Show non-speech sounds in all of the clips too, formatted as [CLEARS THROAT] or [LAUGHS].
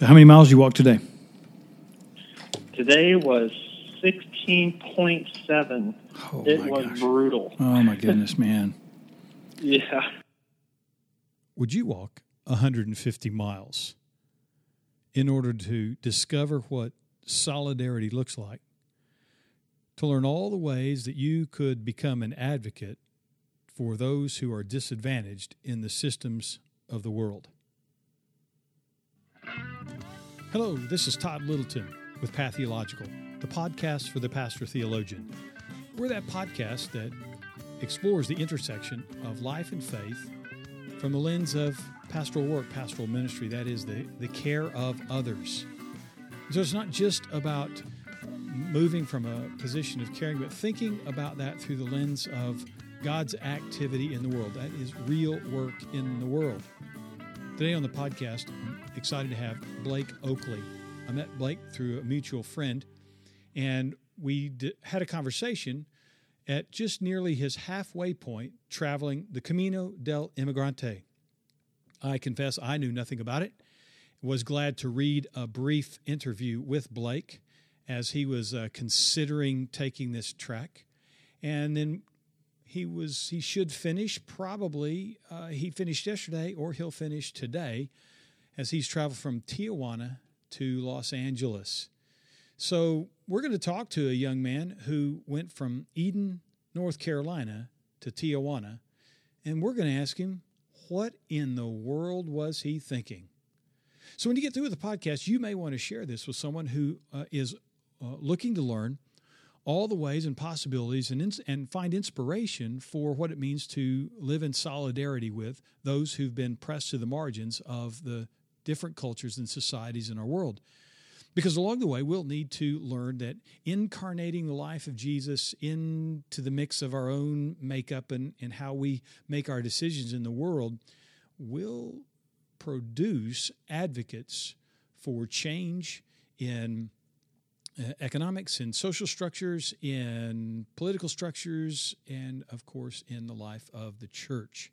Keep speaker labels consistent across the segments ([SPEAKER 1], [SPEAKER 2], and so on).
[SPEAKER 1] So, how many miles did you walk today?
[SPEAKER 2] Today was 16.7.
[SPEAKER 1] Oh,
[SPEAKER 2] it
[SPEAKER 1] my
[SPEAKER 2] was
[SPEAKER 1] gosh.
[SPEAKER 2] brutal.
[SPEAKER 1] Oh, my [LAUGHS] goodness, man.
[SPEAKER 2] Yeah.
[SPEAKER 3] Would you walk 150 miles in order to discover what solidarity looks like? To learn all the ways that you could become an advocate for those who are disadvantaged in the systems of the world? Hello, this is Todd Littleton with Path Theological, the podcast for the pastor theologian. We're that podcast that explores the intersection of life and faith from the lens of pastoral work, pastoral ministry, that is, the, the care of others. So it's not just about moving from a position of caring, but thinking about that through the lens of God's activity in the world. That is real work in the world. Today on the podcast, excited to have Blake Oakley. I met Blake through a mutual friend, and we d- had a conversation at just nearly his halfway point traveling the Camino del Inmigrante. I confess I knew nothing about it. Was glad to read a brief interview with Blake as he was uh, considering taking this trek, and then he was he should finish probably uh, he finished yesterday or he'll finish today as he's traveled from Tijuana to Los Angeles. So we're going to talk to a young man who went from Eden, North Carolina to Tijuana, and we're going to ask him what in the world was he thinking. So when you get through with the podcast, you may want to share this with someone who uh, is uh, looking to learn all the ways and possibilities and, ins- and find inspiration for what it means to live in solidarity with those who've been pressed to the margins of the different cultures and societies in our world. Because along the way, we'll need to learn that incarnating the life of Jesus into the mix of our own makeup and, and how we make our decisions in the world will produce advocates for change in uh, economics and social structures, in political structures, and of course, in the life of the church.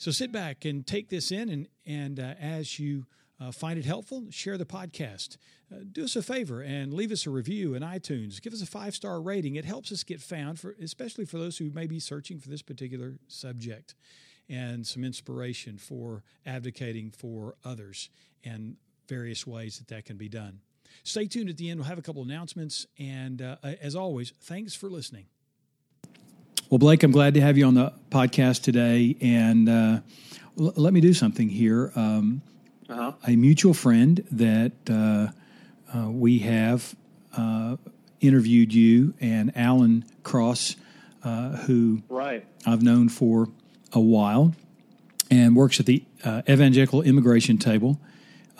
[SPEAKER 3] So sit back and take this in, and, and uh, as you uh, find it helpful, share the podcast. Uh, do us a favor and leave us a review in iTunes. Give us a five star rating. It helps us get found, for, especially for those who may be searching for this particular subject and some inspiration for advocating for others and various ways that that can be done. Stay tuned at the end. We'll have a couple announcements. And uh, as always, thanks for listening.
[SPEAKER 1] Well, Blake, I'm glad to have you on the podcast today. And uh, l- let me do something here. Um,
[SPEAKER 2] Uh-huh.
[SPEAKER 1] a mutual friend that uh, uh, we have uh, interviewed you, and Alan Cross, uh, who
[SPEAKER 2] Right.
[SPEAKER 1] I've known for a while and works at the uh, Evangelical Immigration Table.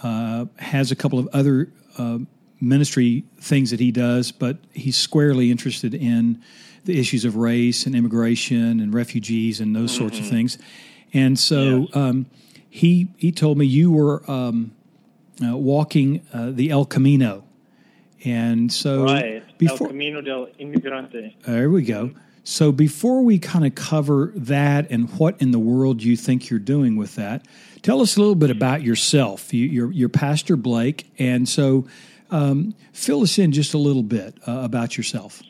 [SPEAKER 1] Uh, has a couple of other uh, ministry things that he does, but he's squarely interested in the issues of race and immigration and refugees and those sorts of things. And so
[SPEAKER 2] Yes.
[SPEAKER 1] um, he he told me you were um, uh, walking uh, the El Camino, and so
[SPEAKER 2] Right.
[SPEAKER 1] before
[SPEAKER 2] El Camino del Inmigrante.
[SPEAKER 1] there we go. So before we kind of cover that and what in the world you think you're doing with that, tell us a little bit about yourself. You, you're, you're Pastor Blake, and so um, fill us in just a little bit uh, about yourself.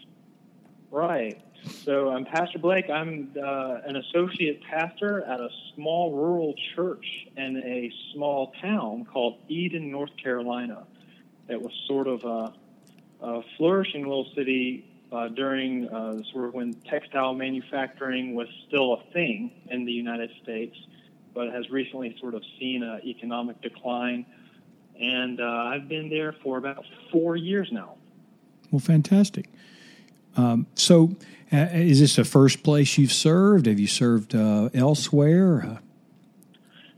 [SPEAKER 2] Right. So I'm Pastor Blake. I'm uh, an associate pastor at a small rural church in a small town called Eden, North Carolina. It was sort of a, a flourishing little city uh, during uh, sort of when textile manufacturing was still a thing in the United States, but has recently sort of seen an economic decline. And uh, I've been there for about four years now.
[SPEAKER 1] Well, fantastic. Um, so, uh, is this the first place you've served? Have you served uh, elsewhere? Uh,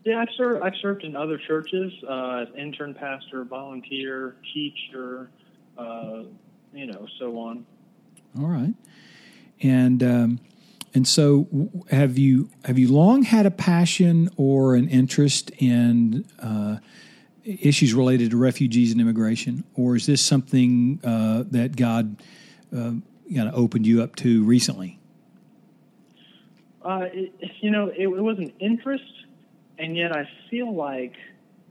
[SPEAKER 2] Yeah, I've served. I've served in other churches uh, as intern pastor, volunteer, teacher, uh, you know, so on.
[SPEAKER 1] all right, and um, and so have you have you long had a passion or an interest in uh, issues related to refugees and immigration, or is this something uh, that God uh, kind of opened you up to recently?
[SPEAKER 2] Uh, it, you know, it, it was an interest, and yet I feel like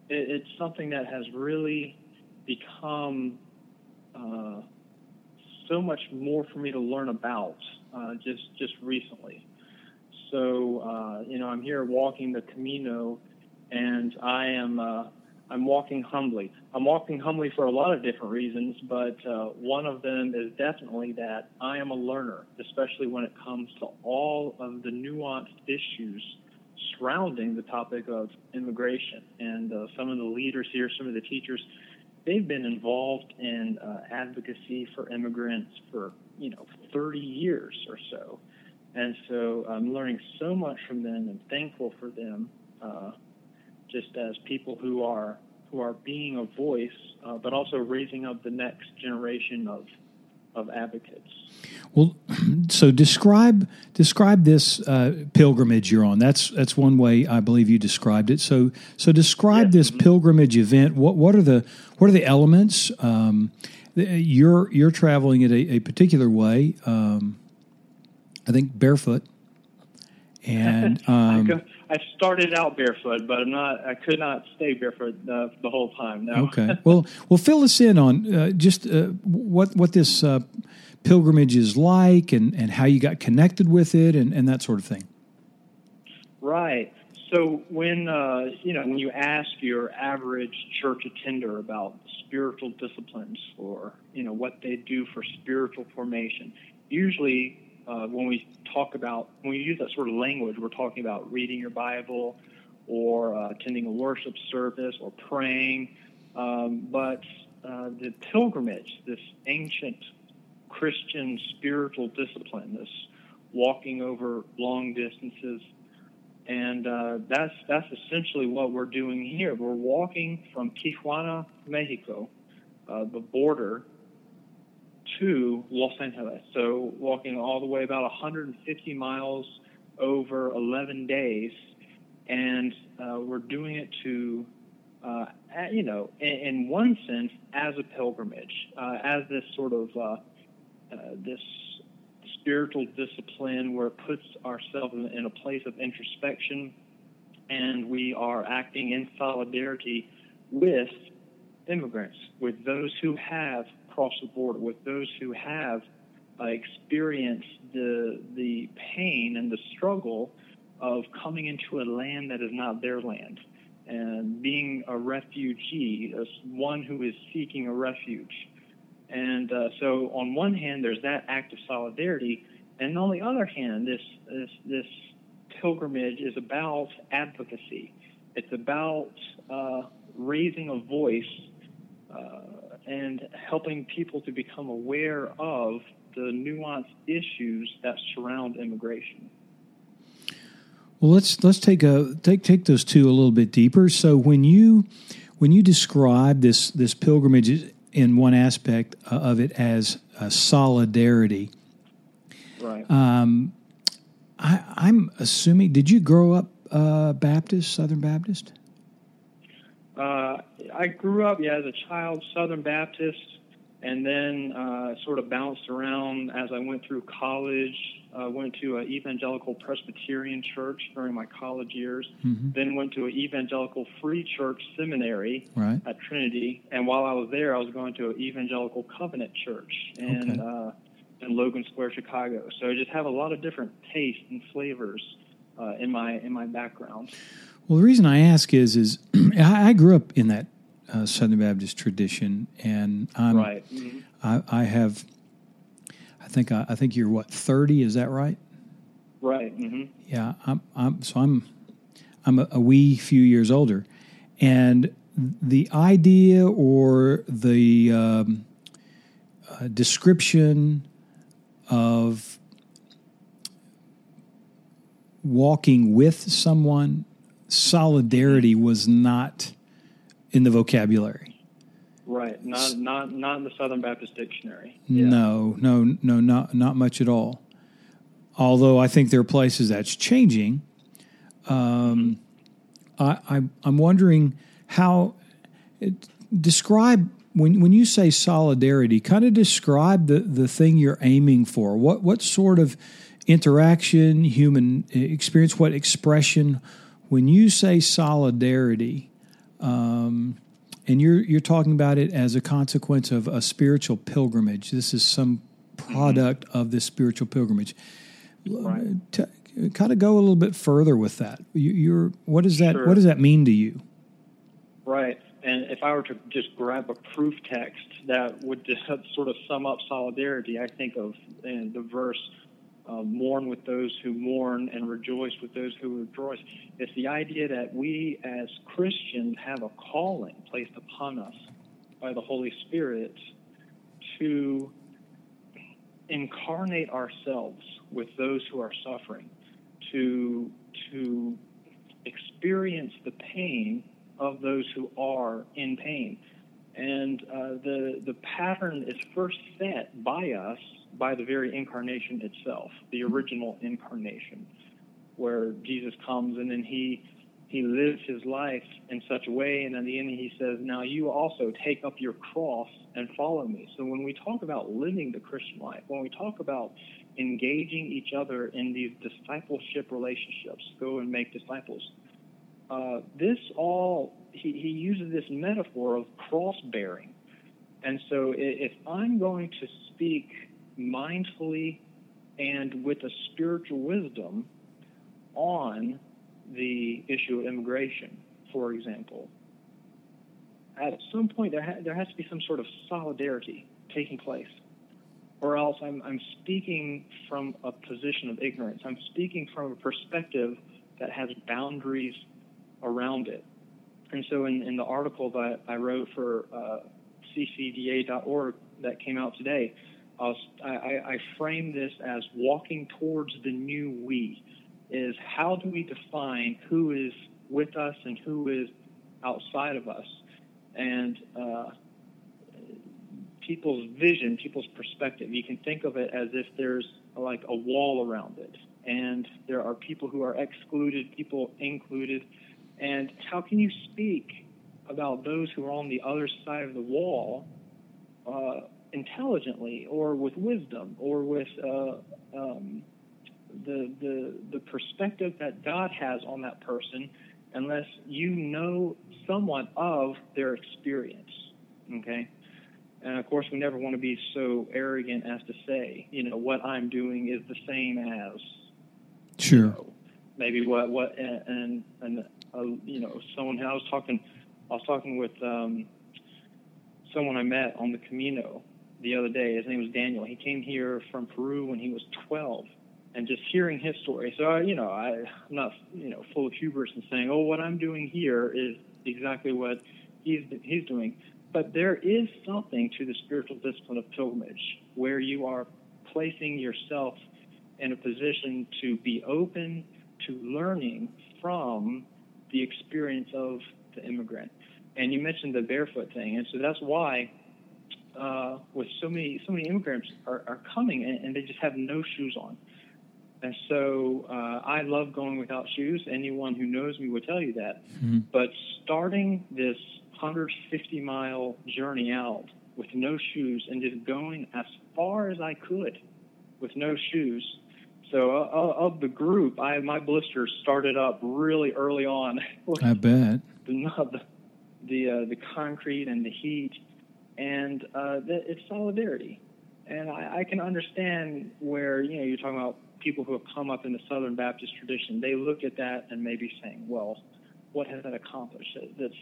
[SPEAKER 2] it, it's something that has really become uh, so much more for me to learn about uh, just just recently. So uh, you know, I'm here walking the Camino, and I am uh, I'm walking humbly. I'm walking humbly for a lot of different reasons, but uh, one of them is definitely that I am a learner, especially when it comes to all of the nuanced issues surrounding the topic of immigration. And uh, some of the leaders here, some of the teachers, they've been involved in uh, advocacy for immigrants for you know 30 years or so, and so I'm learning so much from them and thankful for them, uh, just as people who are who are being a voice, uh, but also raising up the next generation of of advocates.
[SPEAKER 3] Well, [CLEARS THROAT] so describe describe this uh, pilgrimage you're on. That's that's one way I believe you described it. So so describe yes. this mm-hmm. pilgrimage event. What what are the what are the elements? Um, you're you're traveling it a, a particular way. Um, I think barefoot, and [LAUGHS] um,
[SPEAKER 2] I started out barefoot, but I'm not. I could not stay barefoot uh, the whole time. No.
[SPEAKER 3] Okay. [LAUGHS] well, well, fill us in on uh, just uh, what what this uh, pilgrimage is like, and and how you got connected with it, and and that sort of thing.
[SPEAKER 2] Right. So when uh, you know when you ask your average church attender about spiritual disciplines or you know what they do for spiritual formation, usually uh, when we talk about when we use that sort of language, we're talking about reading your Bible or uh, attending a worship service or praying. Um, but uh, the pilgrimage, this ancient Christian spiritual discipline, this walking over long distances, and uh, that's that's essentially what we're doing here. We're walking from Tijuana, Mexico, uh, the border, to Los Angeles. So walking all the way about 150 miles over 11 days, and uh, we're doing it to, uh, you know, in, in, one sense, as a pilgrimage, uh, as this sort of uh, uh, this spiritual discipline where it puts ourselves in, in a place of introspection, and we are acting in solidarity with immigrants, with those who have crossed the border, with those who have uh, experienced the the pain and the struggle of coming into a land that is not their land and being a refugee, as one who is seeking a refuge. And uh, so, on one hand, there's that act of solidarity, and on the other hand, this this this pilgrimage is about advocacy. It's about uh, raising a voice uh, and helping people to become aware of the nuanced issues that surround immigration.
[SPEAKER 3] Well, let's let's take a take take those two a little bit deeper. So when you when you describe this this pilgrimage in one aspect uh, of it as solidarity,
[SPEAKER 2] right?
[SPEAKER 3] Um, I, am assuming. Did you grow up uh, Baptist, Southern Baptist?
[SPEAKER 2] Uh, I grew up, yeah, as a child, Southern Baptist, and then uh, sort of bounced around as I went through college. Uh, went to an evangelical Presbyterian church during my college years. Mm-hmm. Then went to an evangelical Free Church seminary
[SPEAKER 3] right.
[SPEAKER 2] at Trinity. And while I was there, I was going to an evangelical Covenant church in okay. uh, in Logan Square, Chicago. So I just have a lot of different tastes and flavors uh, in my in my background.
[SPEAKER 3] Well, the reason I ask is is [CLEARS THROAT] I grew up in that uh, Southern Baptist tradition, and I'm,
[SPEAKER 2] right. Mm-hmm.
[SPEAKER 3] I, I, have. I think I, I, think you're what thirty? Is that right?
[SPEAKER 2] Right. Mm-hmm.
[SPEAKER 3] Yeah. I'm, I'm. So I'm. I'm a, a wee few years older, and the idea or the um, uh, description of walking with someone solidarity was not in the vocabulary.
[SPEAKER 2] Right. Not not not in the Southern Baptist Dictionary.
[SPEAKER 3] Yeah. No, no, no, not not much at all. Although I think there are places that's changing. Um, I, I I'm wondering how it, describe when when you say solidarity. Kind of describe the the thing you're aiming for. What what sort of interaction, human experience, what expression when you say solidarity, Um, and you're you're talking about it as a consequence of a spiritual pilgrimage. This is some product mm-hmm. of this spiritual pilgrimage. Right. T- kind of go a little bit further with that. You, are what does that sure. what does that mean to you?
[SPEAKER 2] Right. And if I were to just grab a proof text that would just sort of sum up solidarity, I think of the verse uh, mourn with those who mourn and rejoice with those who rejoice. It's the idea that we as Christians have a calling placed upon us by the Holy Spirit to incarnate ourselves with those who are suffering, to to experience the pain of those who are in pain. And uh, the the pattern is first set by us by the very incarnation itself, the original incarnation, where Jesus comes and then he he lives his life in such a way, and in the end he says, "Now you also take up your cross and follow me." So when we talk about living the Christian life, when we talk about engaging each other in these discipleship relationships, go and make disciples. Uh, this all he, he uses this metaphor of cross bearing, and so if I'm going to speak mindfully and with a spiritual wisdom on the issue of immigration, for example. At some point, there, ha- there has to be some sort of solidarity taking place, or else I'm, I'm speaking from a position of ignorance. I'm speaking from a perspective that has boundaries around it. And so, in, in the article that I wrote for uh, ccda.org that came out today, I, I, frame this as walking towards the new we. Is how do we define who is with us and who is outside of us? And uh, people's vision, people's perspective, you can think of it as if there's like a wall around it. And there are people who are excluded, people included. And how can you speak about those who are on the other side of the wall uh, intelligently or with wisdom or with uh, um, the, the, the perspective that God has on that person unless you know somewhat of their experience. Okay? And of course, we never want to be so arrogant as to say, you know, what I'm doing is the same as.
[SPEAKER 3] Sure.
[SPEAKER 2] You know, maybe what what and and uh, you know someone I was talking I was talking with um, someone I met on the Camino the other day. His name was Daniel. He came here from Peru when he was 12, and just hearing his story. So I, you know, I, I'm not you know full of hubris and saying, oh, what I'm doing here is exactly what he's he's doing. But there is something to the spiritual discipline of pilgrimage where you are placing yourself in a position to be open to learning from the experience of the immigrant. And you mentioned the barefoot thing, and so that's why uh, with so many so many immigrants are, are coming and, and, they just have no shoes on. And so uh, I love going without shoes. Anyone who knows me would tell you that. Mm-hmm. But starting this 150 mile journey out with no shoes and just going as far as I could with no shoes. So uh, of the group, I my blisters started up really early on.
[SPEAKER 3] I bet [LAUGHS]
[SPEAKER 2] the the the, uh, the concrete and the heat and uh, that it's solidarity. And I, I, can understand where you know you're talking about people who have come up in the Southern Baptist tradition. They look at that and maybe saying, "Well, what has that accomplished? That's,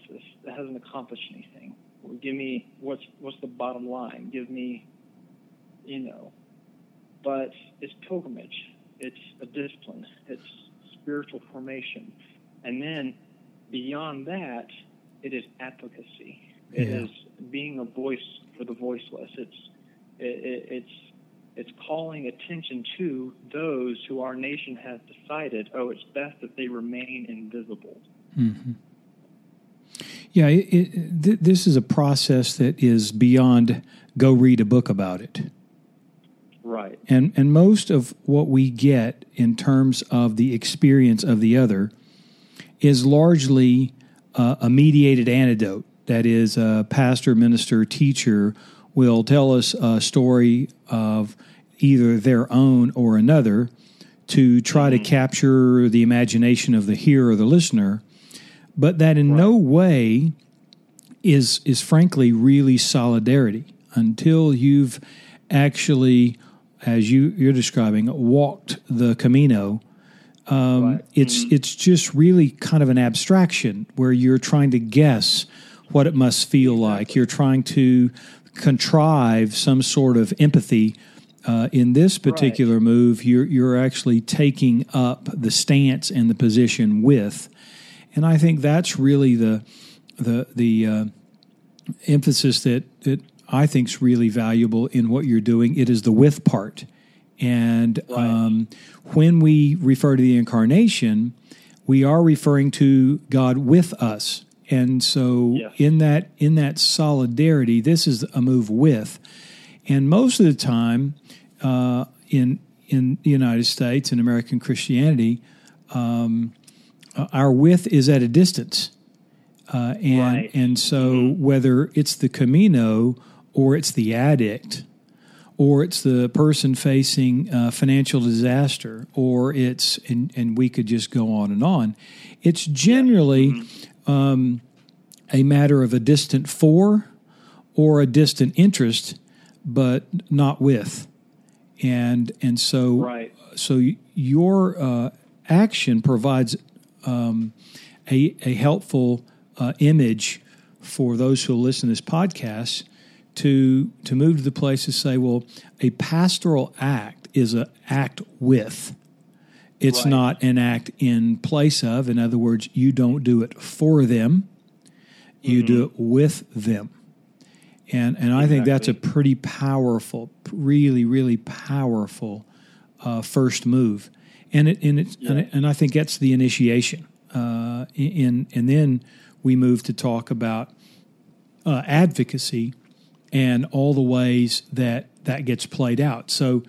[SPEAKER 2] that hasn't accomplished anything. Well, give me what's what's the bottom line? Give me, you know." But it's pilgrimage. It's a discipline. It's spiritual formation, and then beyond that, it is advocacy. It yeah. is being a voice for the voiceless. It's it, it's it's calling attention to those who our nation has decided, oh, it's best that they remain invisible.
[SPEAKER 3] Mm-hmm. Yeah, it, it, th- this is a process that is beyond go read a book about it.
[SPEAKER 2] Right.
[SPEAKER 3] And and most of what we get in terms of the experience of the other is largely uh, a mediated antidote that is a pastor, minister, teacher, will tell us a story of either their own or another to try mm-hmm. to capture the imagination of the hearer or the listener. but that in no way is is frankly really solidarity until you've actually, as you you're describing, walked the Camino. Um,
[SPEAKER 2] Right.
[SPEAKER 3] It's it's just really kind of an abstraction where you're trying to guess what it must feel like. You're trying to contrive some sort of empathy. Uh, in this particular move, you're you're actually taking up the stance and the position with, and I think that's really the the the uh, emphasis that that I think is really valuable in what you're doing. It is the with part, and um, when we refer to the incarnation, we are referring to God with us. And so,
[SPEAKER 2] Yes.
[SPEAKER 3] in that in that solidarity, this is a move with. And most of the time, uh, in in the United States and American Christianity, um, our with is at a distance. Uh, and
[SPEAKER 2] Right.
[SPEAKER 3] and so whether it's the Camino or it's the addict or it's the person facing uh, financial disaster or it's and, and we could just go on and on. It's generally um, a matter of a distant for or a distant interest but not with. And and so
[SPEAKER 2] Right.
[SPEAKER 3] so your uh, action provides um, a, a helpful uh, image for those who listen to this podcast to to move to the place to say, well, a pastoral act is an act with. It's
[SPEAKER 2] Right.
[SPEAKER 3] not an act in place of. In other words, you don't do it for them; you do it with them. And and I think that's a pretty powerful, really, really powerful uh, first move, and it and it and, it- and I think that's the initiation. Uh, in and then we move to talk about uh, advocacy and all the ways that that gets played out. So,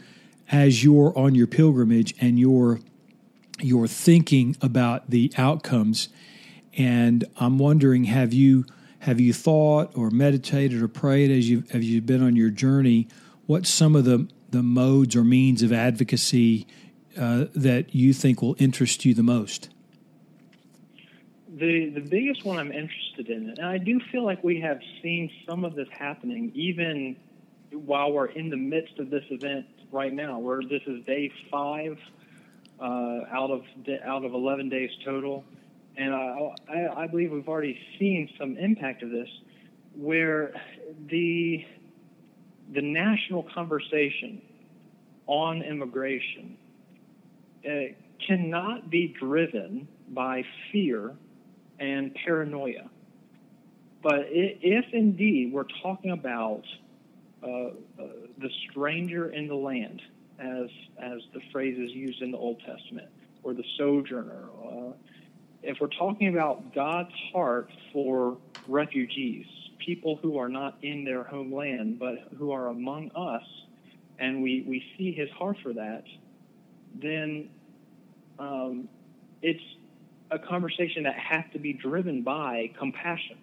[SPEAKER 3] as you're on your pilgrimage and you're you're thinking about the outcomes, and I'm wondering, have you have you thought or meditated or prayed as you have you been on your journey? What some of the the modes or means of advocacy uh, that you think will interest you the most?
[SPEAKER 2] The the biggest one I'm interested in, and I do feel like we have seen some of this happening even while we're in the midst of this event right now, where this is day five uh, out of out of 11 days total, and I, I I believe we've already seen some impact of this, where the the national conversation on immigration uh, cannot be driven by fear and paranoia. But if indeed we're talking about uh, uh, the stranger in the land, as as the phrase is used in the Old Testament, or the sojourner, uh, if we're talking about God's heart for refugees, people who are not in their homeland but who are among us, and we, we see His heart for that, then um, it's a conversation that has to be driven by compassion.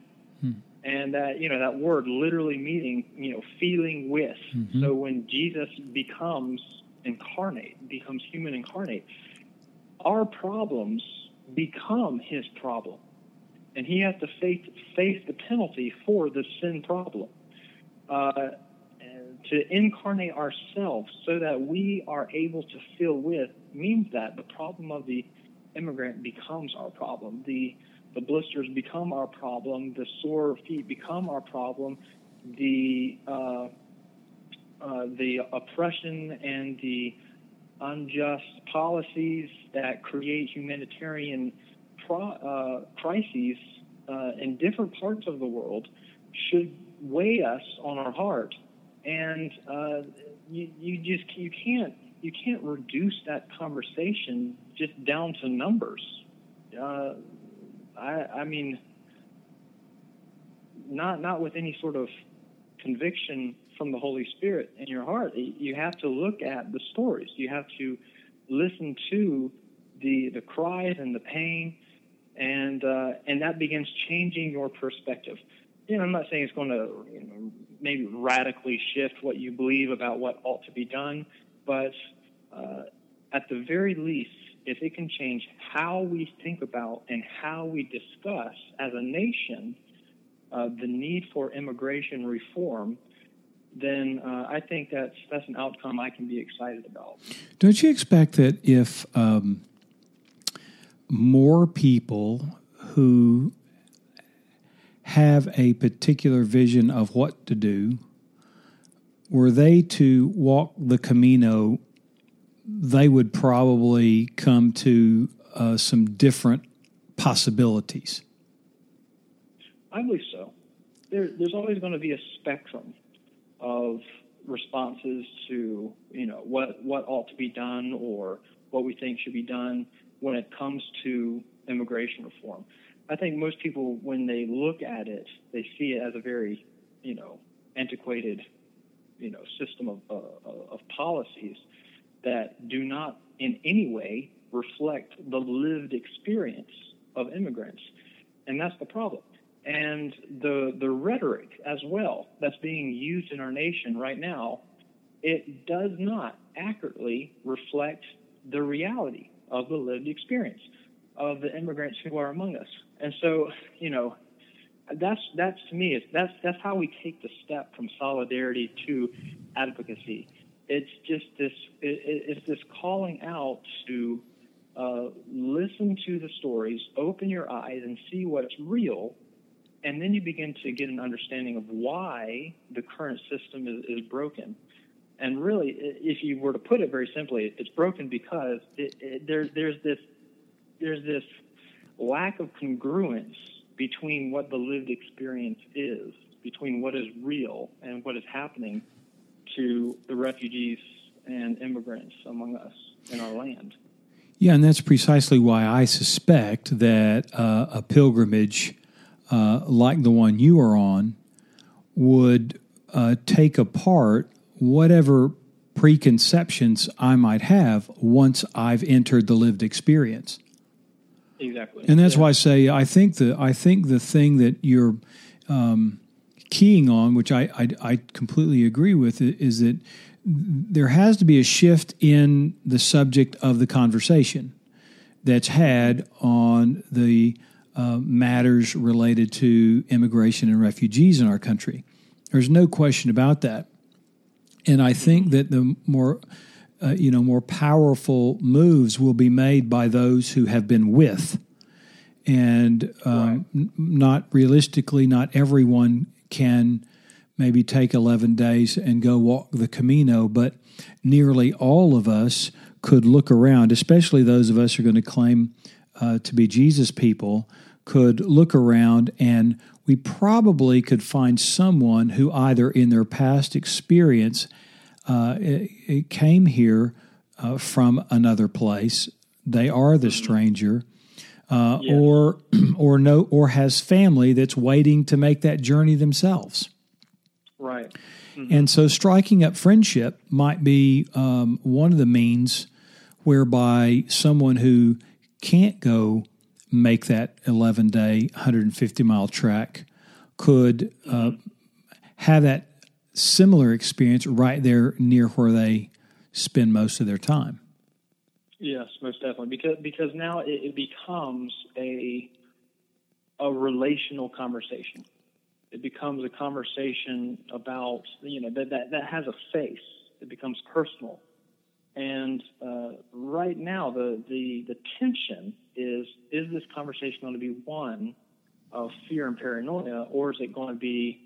[SPEAKER 2] And that, you know, that word literally meaning, you know, feeling with. So when Jesus becomes incarnate, becomes human incarnate, our problems become his problem. And he has to face, face the penalty for the sin problem. Uh, to incarnate ourselves so that we are able to feel with means that the problem of the immigrant becomes our problem. The the blisters become our problem. The sore feet become our problem. The uh, uh, the oppression and the unjust policies that create humanitarian pro- uh, crises uh, in different parts of the world should weigh us on our heart. And uh, you, you just you can't you can't reduce that conversation just down to numbers. Uh, I, I mean, not not with any sort of conviction from the Holy Spirit in your heart. You have to look at the stories. You have to listen to the the cries and the pain, and uh, and that begins changing your perspective. You know, I'm not saying it's going to you know, maybe radically shift what you believe about what ought to be done, but uh, at the very least, if it can change how we think about and how we discuss as a nation uh, the need for immigration reform, then uh, I think that's that's an outcome I can be excited about.
[SPEAKER 3] Don't you expect that if um, more people who have a particular vision of what to do, were they to walk the Camino, they would probably come to uh, some different possibilities.
[SPEAKER 2] I believe so. There, there's always going to be a spectrum of responses to you know what what ought to be done or what we think should be done when it comes to immigration reform. I think most people, when they look at it, they see it as a very, you know, antiquated, you know, system of, uh, of policies that do not in any way reflect the lived experience of immigrants, and that's the problem. And the the rhetoric as well that's being used in our nation right now, it does not accurately reflect the reality of the lived experience of the immigrants who are among us. And so, you know, that's that's to me, that's that's how we take the step from solidarity to advocacy. It's just this, it, it's this calling out to uh, listen to the stories, open your eyes, and see what's real, and then you begin to get an understanding of why the current system is, is broken. And really, if you were to put it very simply, it's broken because it, it, there, there's this there's this lack of congruence between what the lived experience is, between what is real and what is happening to the refugees and immigrants among us in our land.
[SPEAKER 3] Yeah, and that's precisely why I suspect that uh, a pilgrimage uh, like the one you are on would uh, take apart whatever preconceptions I might have once I've entered the lived experience.
[SPEAKER 2] Exactly.
[SPEAKER 3] And that's yeah. why I say I think the I think the thing that you're um, keying on, which I, I, I completely agree with, is that there has to be a shift in the subject of the conversation that's had on the uh, matters related to immigration and refugees in our country. There's no question about that. And I think that the more uh, you know, more powerful moves will be made by those who have been with. And um, right. not realistically, not everyone can maybe take 11 days and go walk the Camino, but nearly all of us could look around, especially those of us who are going to claim uh, to be Jesus people, could look around and we probably could find someone who either in their past experience uh, it, it, came here uh, from another place. They are the mm-hmm. stranger, uh, yes. or [CLEARS THROAT] or no, or has family that's waiting to make that journey themselves.
[SPEAKER 2] Right.
[SPEAKER 3] Mm-hmm. And so, striking up friendship might be um, one of the means whereby someone who can't go make that 11 day, 150 mile trek could uh, mm-hmm. have that similar experience right there near where they spend most of their time.
[SPEAKER 2] Yes, most definitely. Because because now it, it becomes a a relational conversation. It becomes a conversation about you know that that, that has a face. It becomes personal. And uh, right now, the, the the tension is: is this conversation going to be one of fear and paranoia, or is it going to be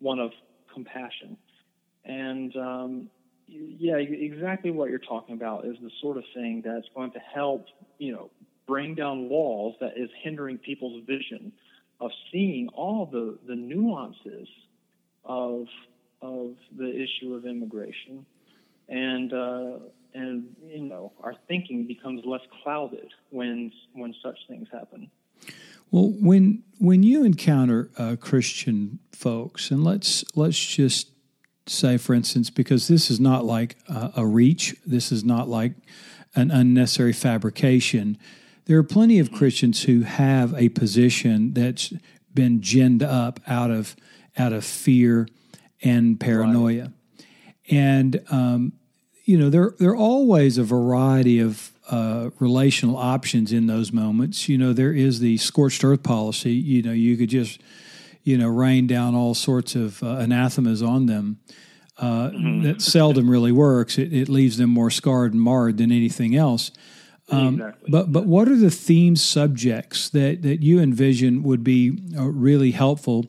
[SPEAKER 2] one of compassion. And um, yeah, exactly what you're talking about is the sort of thing that's going to help, you know, bring down walls that is hindering people's vision of seeing all the, the nuances of of the issue of immigration, and uh, and you know our thinking becomes less clouded when when such things happen.
[SPEAKER 3] Well, when when you encounter uh, Christian folks, and let's let's just say, for instance, because this is not like a reach, this is not like an unnecessary fabrication. There are plenty of Christians who have a position that's been ginned up out of out of fear and paranoia, right. and um, you know there there are always a variety of uh, relational options in those moments. You know, there is the scorched earth policy. You know, you could just, you know, rain down all sorts of uh, anathemas on them. Uh, mm-hmm. That seldom really works. It, it, leaves them more scarred and marred than anything else. Um, exactly. But but what are the theme subjects that that you envision would be uh, really helpful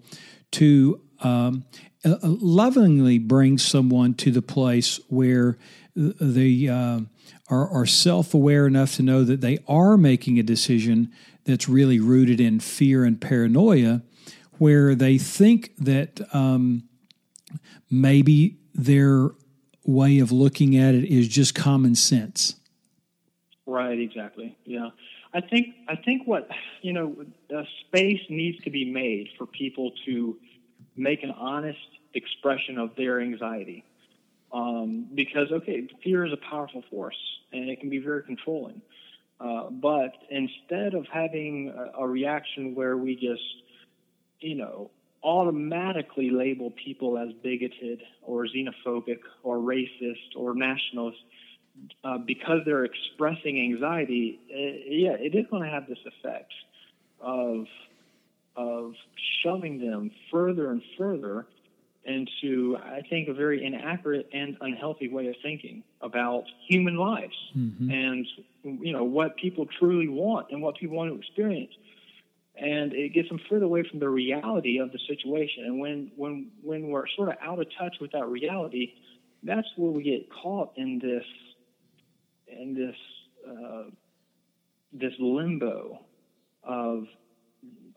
[SPEAKER 3] to um, uh, lovingly bring someone to the place where they uh, are, are self aware enough to know that they are making a decision that's really rooted in fear and paranoia, where they think that um, maybe their way of looking at it is just common sense.
[SPEAKER 2] Right. Exactly. Yeah. I think I think what you know, a space needs to be made for people to make an honest expression of their anxiety. Um, because okay, fear is a powerful force and it can be very controlling. Uh, but instead of having a, a reaction where we just, you know, automatically label people as bigoted or xenophobic or racist or nationalist uh, because they're expressing anxiety, it, uh, yeah, it is going to have this effect of of shoving them further and further into, I think, a very inaccurate and unhealthy way of thinking about human lives mm-hmm. and you know what people truly want and what people want to experience. And it gets them further away from the reality of the situation. And when when when we're sort of out of touch with that reality, that's where we get caught in this in this uh, this limbo of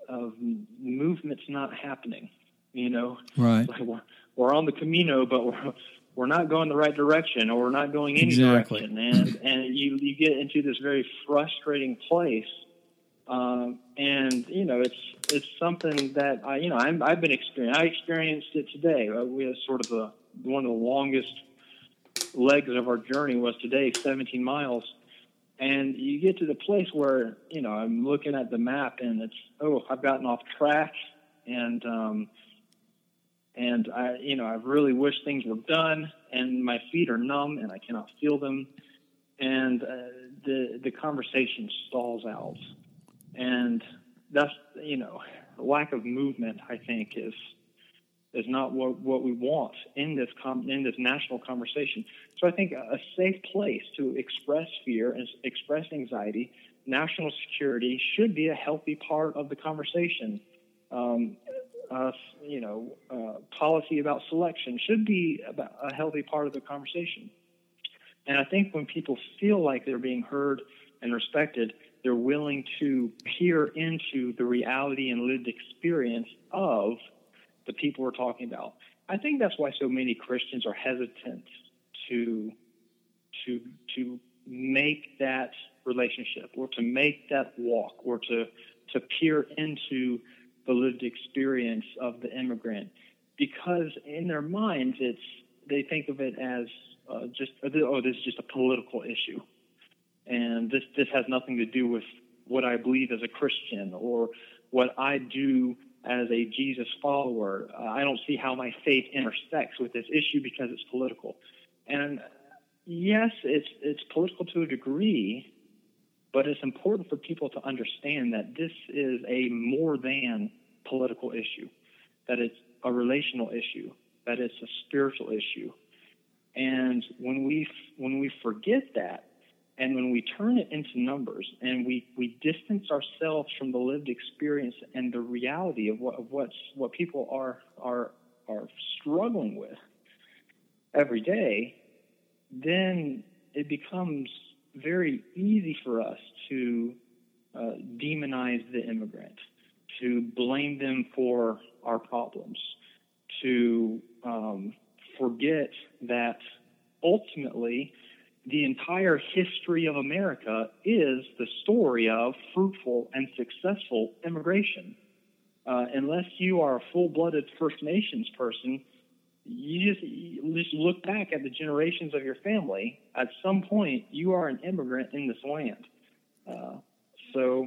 [SPEAKER 2] of movements not happening. You know,
[SPEAKER 3] right?
[SPEAKER 2] Like we're, we're on the Camino, but we're we're not going the right direction, or we're not going any exactly. direction, and and you you get into this very frustrating place. Um, and you know, it's it's something that I you know i have been experiencing. I experienced it today. Uh, we had sort of a one of the longest legs of our journey was today, 17 miles. And you get to the place where, you know, I'm looking at the map and it's, oh, I've gotten off track and, um, and I, you know, I really wish things were done and my feet are numb and I cannot feel them. And uh, the, the conversation stalls out. And that's, you know, lack of movement, I think, is, is not what, what we want in this com- in this national conversation. So I think a, safe place to express fear and express anxiety, national security should be a healthy part of the conversation. Um, uh, you know, uh, policy about selection should be a healthy part of the conversation. And I think when people feel like they're being heard and respected, they're willing to peer into the reality and lived experience of the people we're talking about. I think that's why so many Christians are hesitant to to to make that relationship or to make that walk or to to peer into the lived experience of the immigrant because in their minds it's they think of it as uh, just oh this is just a political issue and this this has nothing to do with what I believe as a Christian or what I do as a Jesus follower. I don't see how my faith intersects with this issue because it's political. And yes, it's it's political to a degree, but it's important for people to understand that this is a more than political issue, that it's a relational issue, that it's a spiritual issue. And when we when we forget that, and when we turn it into numbers and we, we distance ourselves from the lived experience and the reality of what of what's what people are are are struggling with every day, then it becomes very easy for us to uh, demonize the immigrant, to blame them for our problems, to um, forget that ultimately the entire history of America is the story of fruitful and successful immigration. Uh, unless you are a full-blooded First Nations person, you just, you just look back at the generations of your family. At some point, you are an immigrant in this land. Uh, so,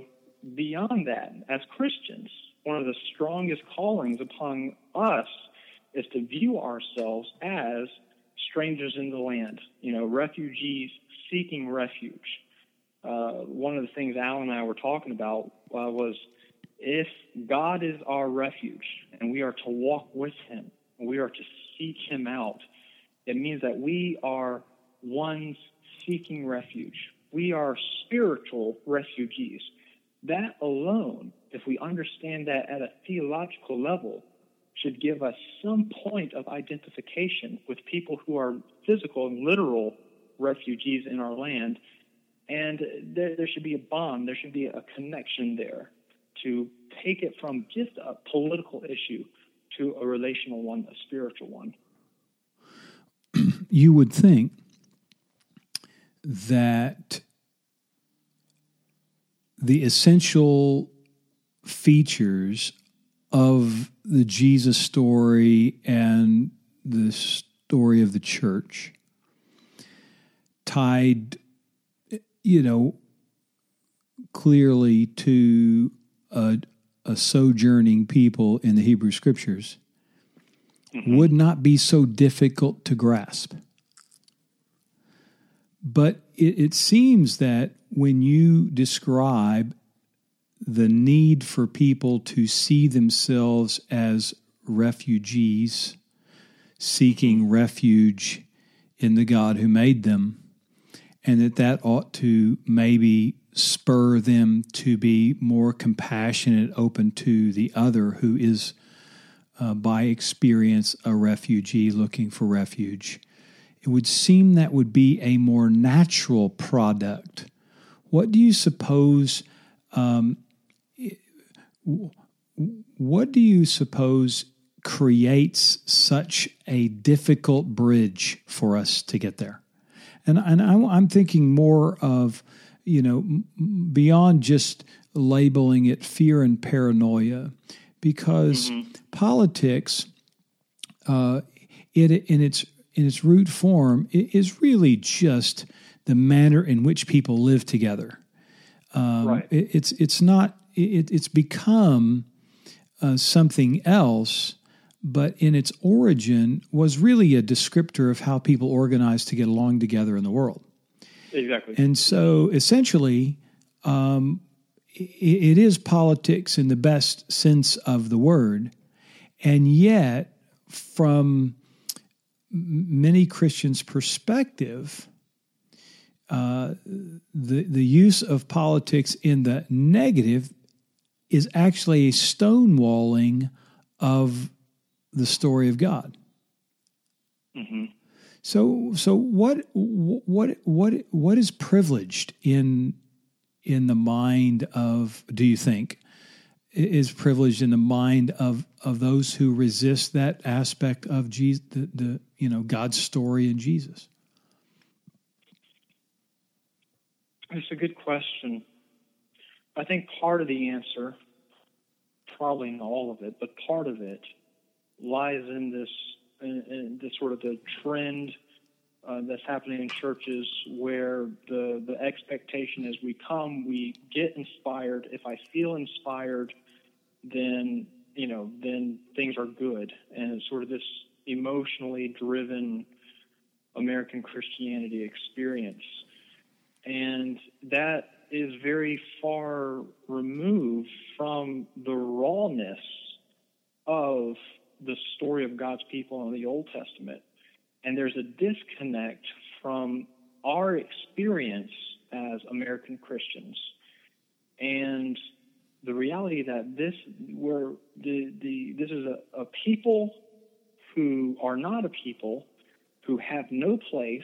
[SPEAKER 2] beyond that, as Christians, one of the strongest callings upon us is to view ourselves as strangers in the land, you know, refugees seeking refuge. uh, one of the things Alan and I were talking about uh, was if God is our refuge and we are to walk with Him, we are to seek Him out, it means that we are ones seeking refuge. We are spiritual refugees. That alone, if we understand that at a theological level, should give us some point of identification with people who are physical and literal refugees in our land. And there, there should be a bond, there should be a connection there to take it from just a political issue to a relational one, a spiritual one.
[SPEAKER 3] You would think that the essential features of the Jesus story and the story of the church tied, you know, clearly to a, a sojourning people in the Hebrew scriptures mm-hmm. would not be so difficult to grasp. But it, it seems that when you describe the need for people to see themselves as refugees seeking refuge in the God who made them, and that that ought to maybe spur them to be more compassionate, open to the other who is, uh, by experience, a refugee looking for refuge. It would seem that would be a more natural product. What do you suppose? Um, what do you suppose creates such a difficult bridge for us to get there? And and I, am thinking more of you know beyond just labeling it fear and paranoia, because mm-hmm. politics, uh, it in its in its root form is really just the manner in which people live together. Um, right. It, it's it's not it, it's become uh, something else, but in its origin was really a descriptor of how people organize to get along together in the world.
[SPEAKER 2] Exactly.
[SPEAKER 3] And so essentially, um, it, it is politics in the best sense of the word. And yet, from many Christians' perspective, uh, the the use of politics in the negative is actually a stonewalling of the story of God. Mm-hmm. So, so what, what, what, what is privileged in in the mind of? Do you think is privileged in the mind of of those who resist that aspect of Jesus, the, the you know God's story in Jesus?
[SPEAKER 2] It's a good question. I think part of the answer, probably not all of it, but part of it lies in this in, in this sort of the trend uh, that's happening in churches where the the expectation is we come, we get inspired. If I feel inspired, then you know, then things are good, and it's sort of this emotionally driven American Christianity experience, and that is very far removed from the rawness of the story of God's people in the Old Testament. And there's a disconnect from our experience as American Christians. And the reality that this we're the, the this is a, a people who are not a people who have no place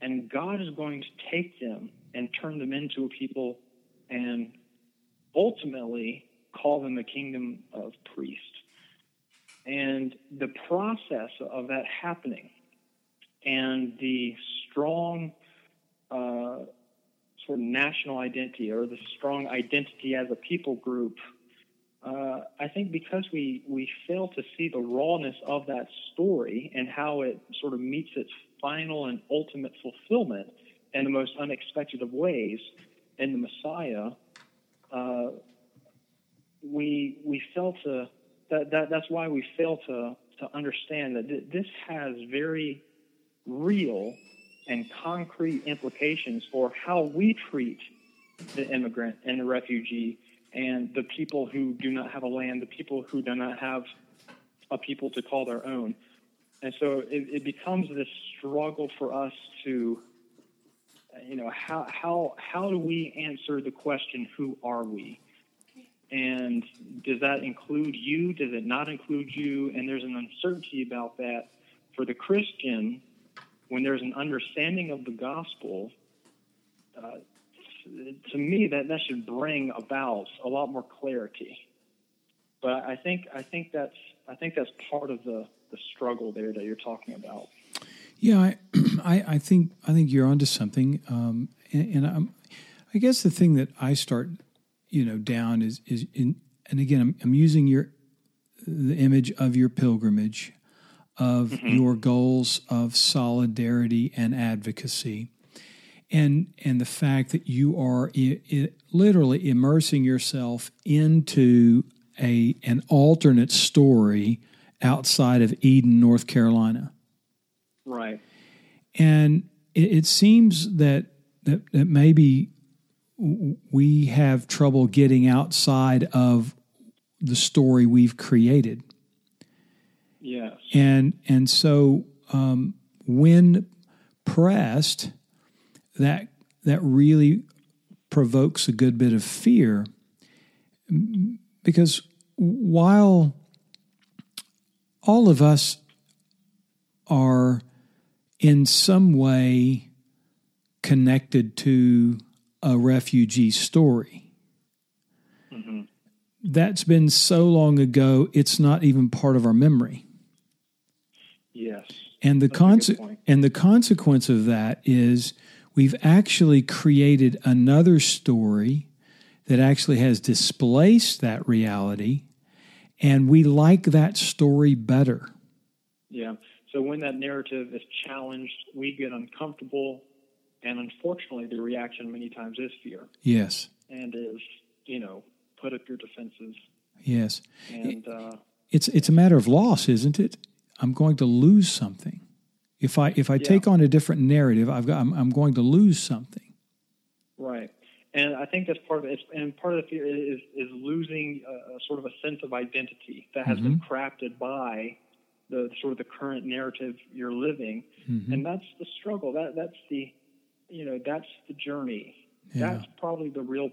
[SPEAKER 2] and God is going to take them and turn them into a people and ultimately call them a kingdom of priests. And the process of that happening and the strong uh, sort of national identity or the strong identity as a people group, uh, I think because we, we fail to see the rawness of that story and how it sort of meets its final and ultimate fulfillment in the most unexpected of ways in the Messiah, uh, we we fail to that, that that's why we fail to to understand that th- this has very real and concrete implications for how we treat the immigrant and the refugee and the people who do not have a land, the people who do not have a people to call their own. And so it, it becomes this struggle for us to, you know, how, how, how do we answer the question, who are we? And does that include you? Does it not include you? And there's an uncertainty about that for the Christian when there's an understanding of the gospel. Uh, to me, that, that should bring about a lot more clarity. But I think I think that's I think that's part of the, the struggle there that you're talking about.
[SPEAKER 3] Yeah, I, [CLEARS THROAT] I, I think I think you're onto something, um, and, and I'm, I guess the thing that I start, you know, down is is in, and again, I'm, I'm using your the image of your pilgrimage, of mm-hmm. your goals of solidarity and advocacy, and and the fact that you are I- I literally immersing yourself into a an alternate story outside of Eden, North Carolina.
[SPEAKER 2] Right.
[SPEAKER 3] And it, it seems that, that that maybe we have trouble getting outside of the story we've created.
[SPEAKER 2] Yes.
[SPEAKER 3] And and so um, when pressed, that that really provokes a good bit of fear because while all of us are in some way connected to a refugee story. Mm-hmm. That's been so long ago, it's not even part of our memory.
[SPEAKER 2] Yes.
[SPEAKER 3] And the conse- and the consequence of that is we've actually created another story that actually has displaced that reality and we like that story better.
[SPEAKER 2] Yeah. So when that narrative is challenged, we get uncomfortable, and unfortunately, the reaction many times is fear.
[SPEAKER 3] Yes.
[SPEAKER 2] And is you know put up your defenses.
[SPEAKER 3] Yes.
[SPEAKER 2] And uh,
[SPEAKER 3] it's it's a matter of loss, isn't it? I'm going to lose something. If I if I yeah. take on a different narrative, I've got I'm, I'm going to lose something.
[SPEAKER 2] Right. And I think that's part of it. And part of the fear is, is losing a, a sort of a sense of identity that has mm-hmm. been crafted by the sort of the current narrative you're living. Mm-hmm. And that's the struggle. That that's the, you know, that's the journey. Yeah. That's probably the real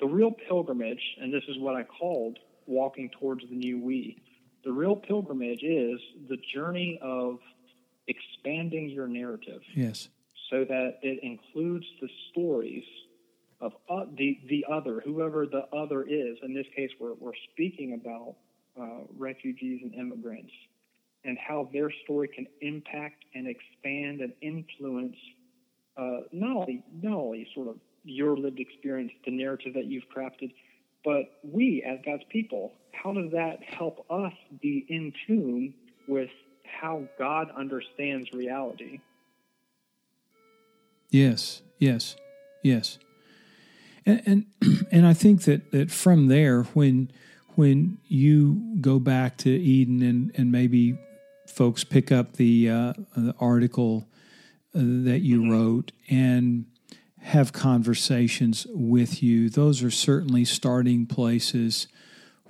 [SPEAKER 2] the real pilgrimage. And this is what I called walking towards the new we. The real pilgrimage is the journey of expanding your narrative.
[SPEAKER 3] Yes.
[SPEAKER 2] So that it includes the stories of uh, the the other, whoever the other is. In this case, we're we're speaking about uh, refugees and immigrants, and how their story can impact and expand and influence uh, not only not only sort of your lived experience, the narrative that you've crafted, but we as God's people. How does that help us be in tune with how God understands reality?
[SPEAKER 3] Yes, yes, yes. And, and [CLEARS THROAT] and, I think that, that from there, when when you go back to Eden and, and maybe folks pick up the, uh, the article uh, that you mm-hmm. wrote and have conversations with you, those are certainly starting places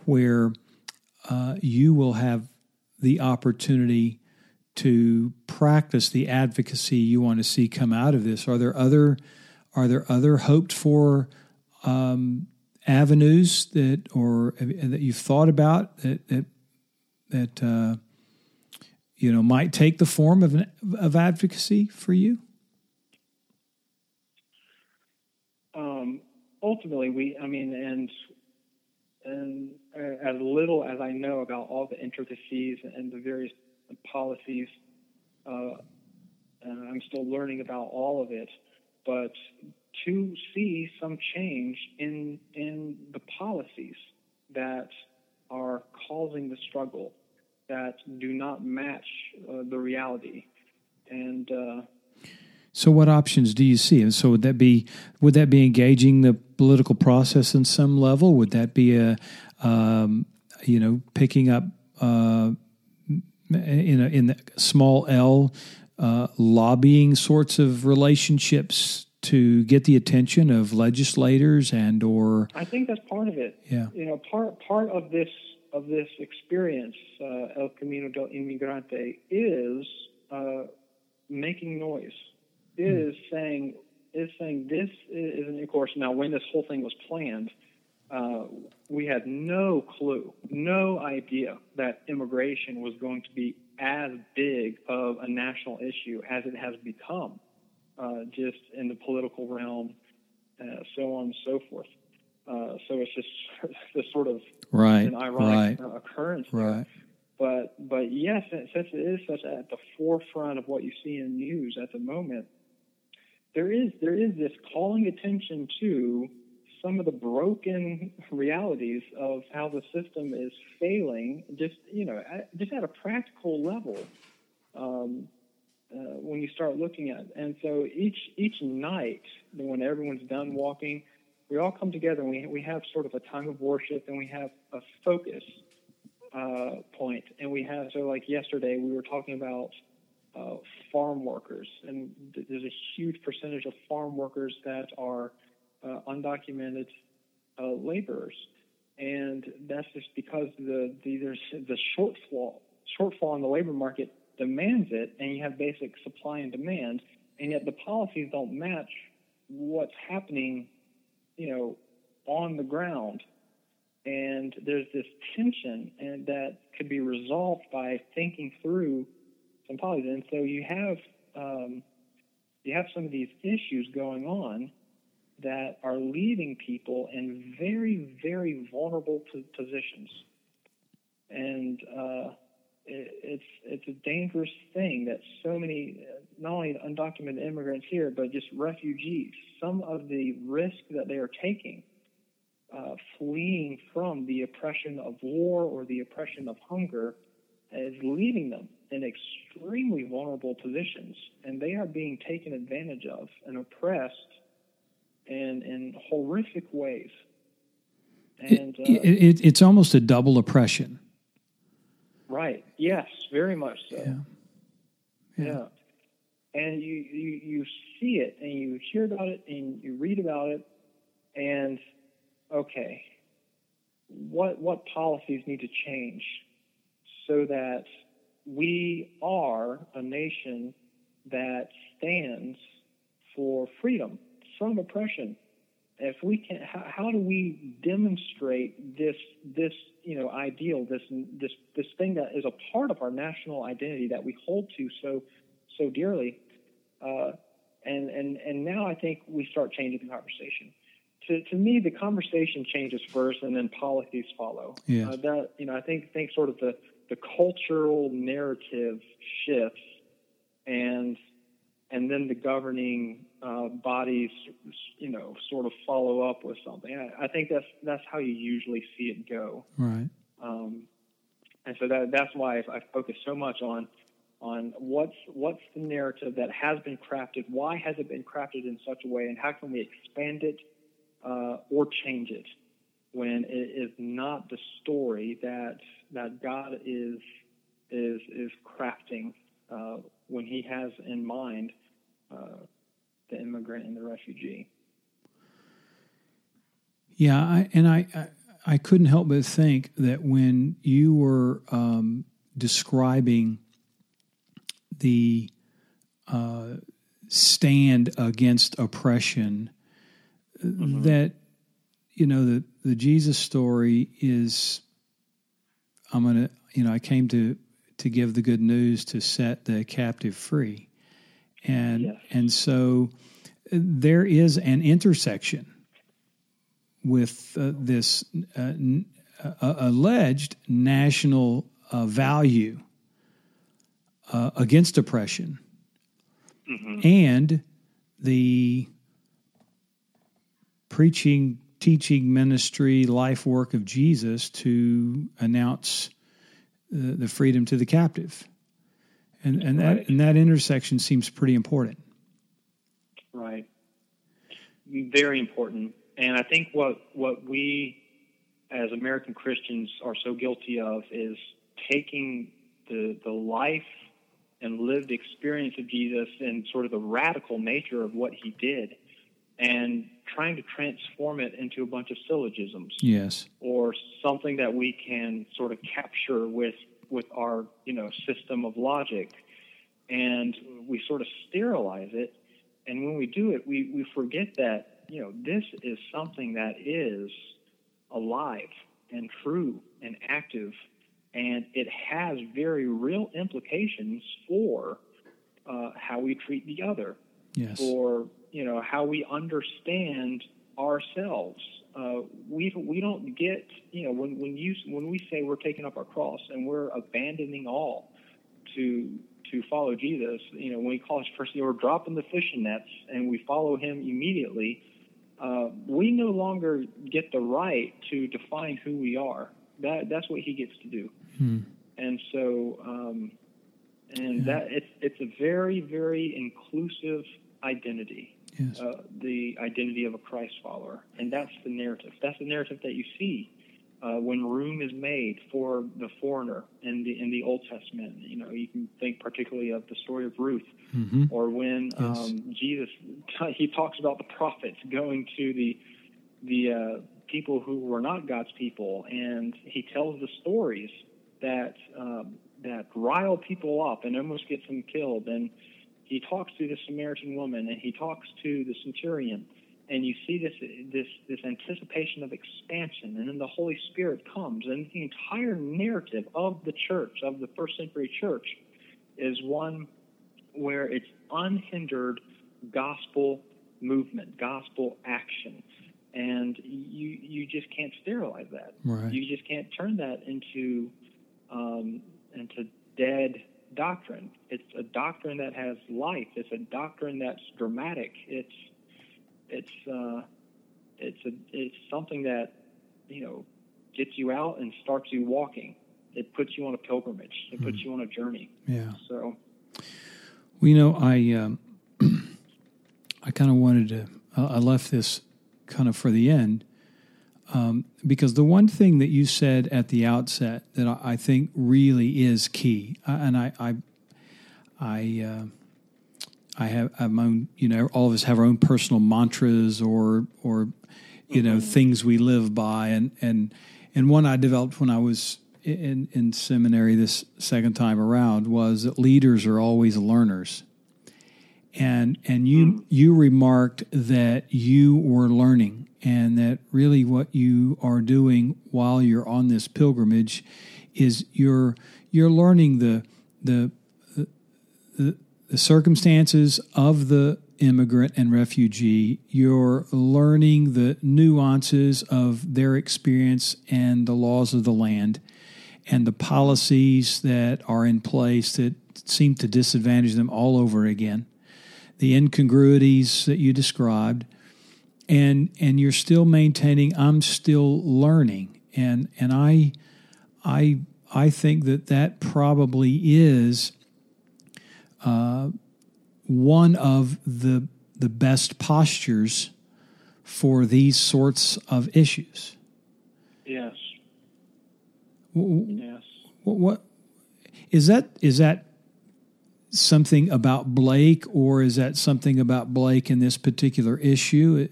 [SPEAKER 3] where uh, you will have the opportunity to practice the advocacy you want to see come out of this. Are there other are there other hoped for um, avenues that or that you've thought about that that, that uh, you know might take the form of an, of advocacy for you?
[SPEAKER 2] Um, ultimately, we I mean, and and as little as I know about all the intricacies and the various policies, uh, I'm still learning about all of it. But to see some change in in the policies that are causing the struggle that do not match uh, the reality and uh,
[SPEAKER 3] so what options do you see and so would that be would that be engaging the political process in some level would that be a um, you know picking up uh, in a in the small L uh, lobbying sorts of relationships to get the attention of legislators and or
[SPEAKER 2] I think that's part of it.
[SPEAKER 3] Yeah.
[SPEAKER 2] You know, part part of this of this experience, uh, El Camino del Inmigrante, is uh, making noise. Is saying is saying this is, and of course now when this whole thing was planned, uh, we had no clue, no idea that immigration was going to be as big of a national issue as it has become, uh, just in the political realm, uh, so on and so forth. Uh, so it's just [LAUGHS] this sort of
[SPEAKER 3] right,
[SPEAKER 2] an ironic
[SPEAKER 3] right,
[SPEAKER 2] uh, occurrence. there.
[SPEAKER 3] right.
[SPEAKER 2] But but yes, since it is such at the forefront of what you see in news at the moment, there is there is this calling attention to some of the broken realities of how the system is failing. Just you know, at, just at a practical level. Um, uh, when you start looking at, and so each each night when everyone's done walking, we all come together and we we have sort of a time of worship and we have a focus uh, point. And we have, so like yesterday, we were talking about uh, farm workers, and th- there's a huge percentage of farm workers that are uh, undocumented uh, laborers. And that's just because the, the there's the shortfall shortfall in the labor market demands it, and you have basic supply and demand, and yet the policies don't match what's happening, you know, on the ground and there's this tension and that could be resolved by thinking through some policies. And so you have um, you have some of these issues going on that are leaving people in very very vulnerable po- positions, and uh, it's it's a dangerous thing that so many not only undocumented immigrants here but just refugees some of the risk that they are taking uh, fleeing from the oppression of war or the oppression of hunger is leaving them in extremely vulnerable positions, and they are being taken advantage of and oppressed in in horrific ways. And uh,
[SPEAKER 3] it, it, it's almost a double oppression.
[SPEAKER 2] Right, yes, very much so.
[SPEAKER 3] Yeah.
[SPEAKER 2] Yeah. And you, you, you see it and you hear about it and you read about it and okay, what what policies need to change so that we are a nation that stands for freedom from oppression. If we can, how, how do we demonstrate this this you know ideal, this this this thing that is a part of our national identity that we hold to so so dearly? Uh, and and and now I think we start changing the conversation to, to me, the conversation changes first, and then policies follow.
[SPEAKER 3] Yes.
[SPEAKER 2] Uh, that you know, I think think sort of the the cultural narrative shifts, and and then the governing uh, bodies, you know, sort of follow up with something. I, I think that's that's how you usually see it go.
[SPEAKER 3] Right.
[SPEAKER 2] Um, and so that that's why I, focus so much on on what's what's the narrative that has been crafted, why has it been crafted in such a way, and how can we expand it uh, or change it when it is not the story that that God is is is crafting uh, when He has in mind uh, the immigrant and the refugee.
[SPEAKER 3] Yeah, I, and I, I I couldn't help but think that when you were um, describing the uh, stand against oppression, that you know the the Jesus story is I'm gonna you know I came to to give the good news to set the captive free, and
[SPEAKER 2] Yes.
[SPEAKER 3] and so uh, there is an intersection with uh, this uh, n- uh, alleged national uh, value uh, against oppression and the preaching, teaching ministry, life work of Jesus to announce the freedom to the captive. And, and that and that intersection seems pretty important.
[SPEAKER 2] Right. Very important. And I think what what we as American Christians are so guilty of is taking the the life and lived experience of Jesus and sort of the radical nature of what he did and trying to transform it into a bunch of syllogisms.
[SPEAKER 3] Yes.
[SPEAKER 2] Or something that we can sort of capture with with our, you know, system of logic. And we sort of sterilize it. And when we do it, we, we forget that, you know, this is something that is alive and true and active and it has very real implications for uh, how we treat the other,
[SPEAKER 3] yes.
[SPEAKER 2] for you know how we understand ourselves. Uh, we we don't get you know when when you when we say we're taking up our cross and we're abandoning all to to follow Jesus. You know when we call us first, we're dropping the fishing nets and we follow Him immediately. Uh, we no longer get the right to define who we are. That that's what He gets to do.
[SPEAKER 3] Hmm.
[SPEAKER 2] And so, um, and yeah. that it's it's a very very inclusive identity.
[SPEAKER 3] Yes.
[SPEAKER 2] Uh, the identity of a Christ follower, and that's the narrative. That's the narrative that you see uh, when room is made for the foreigner in the in the Old Testament. You know, you can think particularly of the story of Ruth,
[SPEAKER 3] mm-hmm.
[SPEAKER 2] or when
[SPEAKER 3] yes.
[SPEAKER 2] um, Jesus [LAUGHS] he talks about the prophets going to the the uh, people who were not God's people, and he tells the stories that um, that rile people up and almost gets them killed. And he talks to the Samaritan woman, and he talks to the centurion, and you see this this this anticipation of expansion, and then the Holy Spirit comes, and the entire narrative of the church of the first century church is one where it's unhindered gospel movement, gospel action. And you you just can't sterilize that.
[SPEAKER 3] Right.
[SPEAKER 2] You just can't turn that into um, into dead doctrine. It's a doctrine that has life. It's a doctrine that's dramatic. It's it's uh, it's a it's something that you know gets you out and starts you walking. It puts you on a pilgrimage. It puts mm. you on a journey.
[SPEAKER 3] Yeah.
[SPEAKER 2] So,
[SPEAKER 3] well, you know, I um, [CLEARS THROAT] I kind of wanted to. Uh, I left this kind of for the end um, because the one thing that you said at the outset that I, I think really is key, uh, and I, I, I, uh, I have, have my own, you know, all of us have our own personal mantras or, or, you know, mm-hmm. things we live by, and and and one I developed when I was in in seminary this second time around was that leaders are always learners and and you mm. you remarked that you were learning and that really what you are doing while you're on this pilgrimage is you're you're learning the the the, the circumstances of the immigrant and refugee you're learning the nuances of their experience and the laws of the land and the policies that are in place that seem to disadvantage them all over again the incongruities that you described and and you're still maintaining I'm still learning and and I I I think that that probably is uh, one of the the best postures for these sorts of issues.
[SPEAKER 2] Yes.
[SPEAKER 3] yes. What, what is that? Is that something about Blake, or is that something about Blake in this particular issue?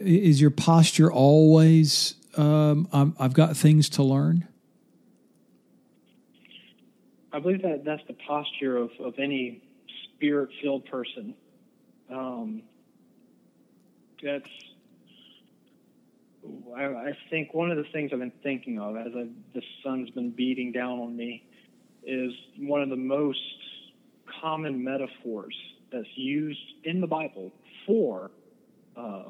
[SPEAKER 3] Is your posture always, um, I've got things to learn?
[SPEAKER 2] I believe that that's the posture of, of any spirit filled person. Um, that's, I, I, think one of the things I've been thinking of as I've, the sun's been beating down on me is one of the most common metaphors that's used in the Bible for uh,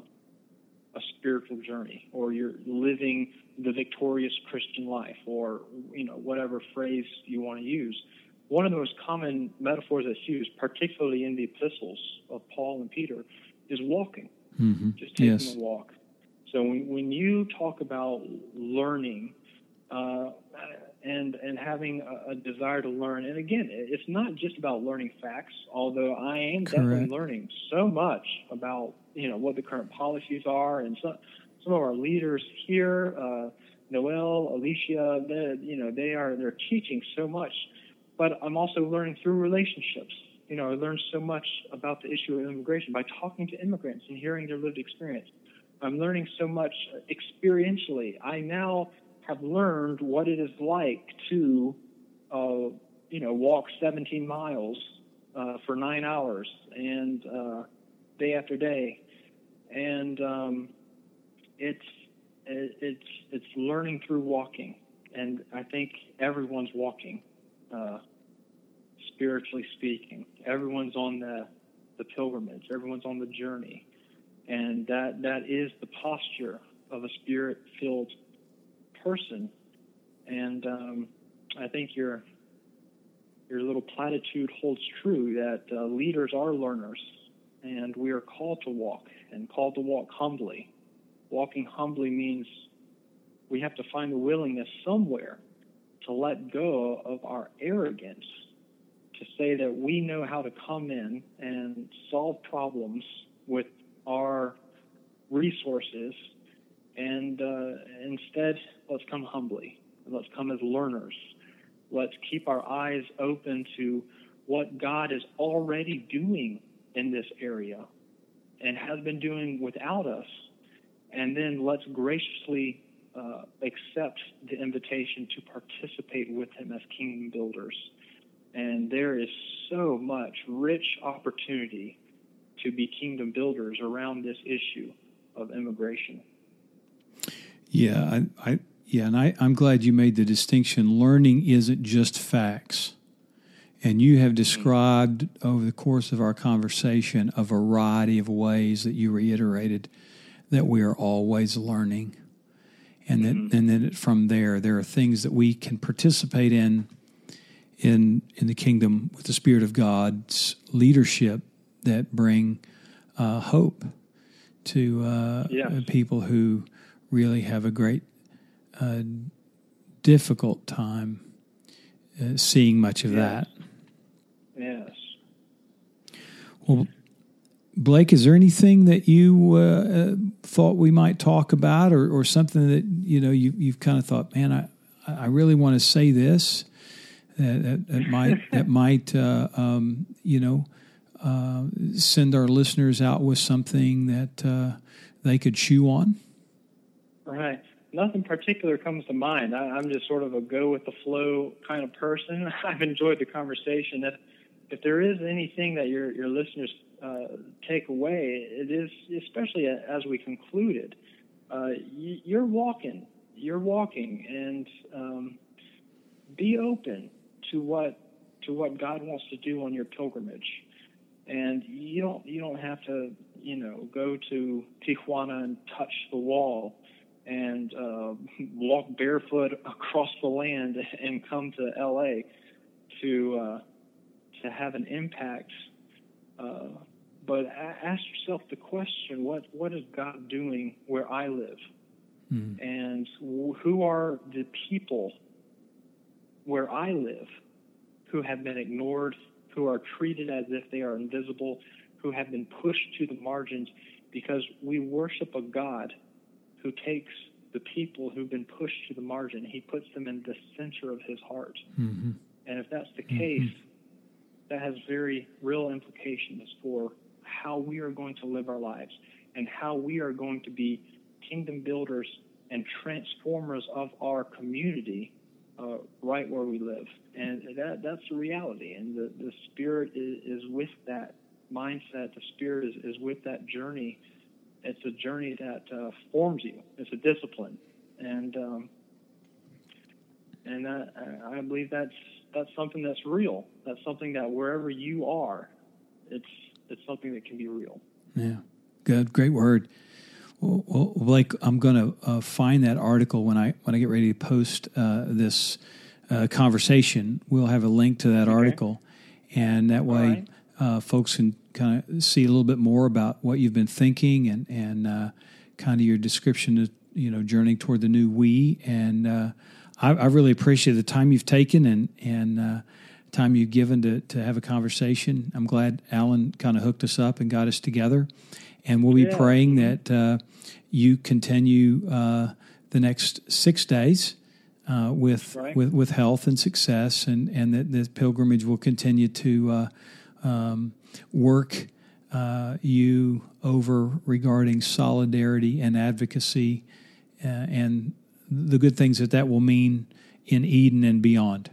[SPEAKER 2] a spiritual journey, or you're living the victorious Christian life, or you know whatever phrase you want to use. One of the most common metaphors that's used, particularly in the epistles of Paul and Peter, is walking.
[SPEAKER 3] Mm-hmm.
[SPEAKER 2] Just taking
[SPEAKER 3] yes.
[SPEAKER 2] a walk. So when, when you talk about learning, uh, and and having a, a, desire to learn. And again, it's not just about learning facts, although I am
[SPEAKER 3] Correct.
[SPEAKER 2] definitely learning so much about you know what the current policies are, and some some of our leaders here, uh, Noel, Alicia, they, you know they are they're teaching so much. but I'm also learning through relationships. You know, I learned so much about the issue of immigration by talking to immigrants and hearing their lived experience. I'm learning so much experientially. I now have learned what it is like to, uh, you know, walk 17 miles uh, for nine hours and uh, day after day, and um, it's it's it's learning through walking, and I think everyone's walking, uh, spiritually speaking. Everyone's on the the pilgrimage. Everyone's on the journey, and that that is the posture of a spirit filled person. And um, I think your your little platitude holds true that uh, leaders are learners, and we are called to walk and called to walk humbly. Walking humbly means we have to find the willingness somewhere to let go of our arrogance, to say that we know how to come in and solve problems with our resources, and uh, instead, let's come humbly. Let's come as learners Let's keep our eyes open to what God is already doing in this area and has been doing without us. And then let's graciously uh, accept the invitation to participate with Him as kingdom builders. And there is so much rich opportunity to be kingdom builders around this issue of immigration.
[SPEAKER 3] Yeah, I, I yeah, and I, I'm glad you made the distinction. Learning isn't just facts. And you have described over the course of our conversation a variety of ways that you reiterated that we are always learning. And mm-hmm. that and then from there there are things that we can participate in in in the kingdom with the Spirit of God's leadership that bring uh, hope to uh, yes. people who really have a great a difficult time uh, seeing much of yes. that.
[SPEAKER 2] Yes.
[SPEAKER 3] Well, Blake, is there anything that you uh, uh, thought we might talk about, or, or something that you know you, you've kind of thought, man, I I really want to say this that that, that might [LAUGHS] that might uh, um, you know uh, send our listeners out with something that uh, they could chew on.
[SPEAKER 2] Right nothing particular comes to mind. I, am just sort of a go with the flow kind of person. [LAUGHS] I've enjoyed the conversation. If if there is anything that your your listeners uh, take away, it is especially as we concluded. Uh, you, are walking, you're walking, and um, be open to what to what God wants to do on your pilgrimage. And you don't you don't have to you know go to Tijuana and touch the wall and uh, walk barefoot across the land and come to LA to uh, to have an impact. Uh, but ask yourself the question: What what is God doing where I live? Mm. And who are the people where I live who have been ignored, who are treated as if they are invisible, who have been pushed to the margins because we worship a God who takes the people who've been pushed to the margin. He puts them in the center of his heart. Mm-hmm. And if that's the case, mm-hmm. that has very real implications for how we are going to live our lives and how we are going to be kingdom builders and transformers of our community uh, right where we live. And that that's the reality. And the, the Spirit is, is with that mindset. The Spirit is, is with that journey it's a journey that uh, forms you. It's a discipline, and um, and that, I believe that's that's something that's real. That's something that wherever you are, it's it's something that can be real.
[SPEAKER 3] Yeah, good, great word. Well, well Blake, I'm going to uh, find that article when I when I get ready to post uh, this uh, conversation. We'll have a link to that okay. article, and that way right. Uh, folks can kind of see a little bit more about what you've been thinking and and uh, kind of your description of you know journeying toward the new we. And uh, I, I, really appreciate the time you've taken and and uh, time you've given to to have a conversation. I'm glad Alan kind of hooked us up and got us together. And we'll be yeah. praying that uh, you continue uh, the next six days
[SPEAKER 4] uh, with
[SPEAKER 2] Right.
[SPEAKER 4] with with health and success, and and that the pilgrimage will continue to uh, um, work uh, you over regarding solidarity and advocacy, uh, and the good things that that will mean in Eden and beyond.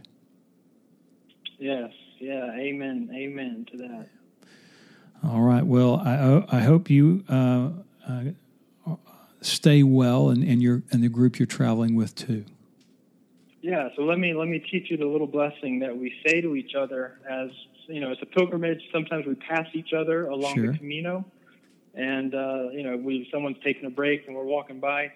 [SPEAKER 2] Yes. Yeah. Amen. Amen to that.
[SPEAKER 4] All right. Well, I I hope you uh, uh, stay well, and and your and the group you're traveling with too.
[SPEAKER 2] Yeah, so let me let me teach you the little blessing that we say to each other as you know, it's a pilgrimage. Sometimes we pass each other along
[SPEAKER 4] Sure.
[SPEAKER 2] the Camino, and uh, you know, we someone's taking a break and we're walking by,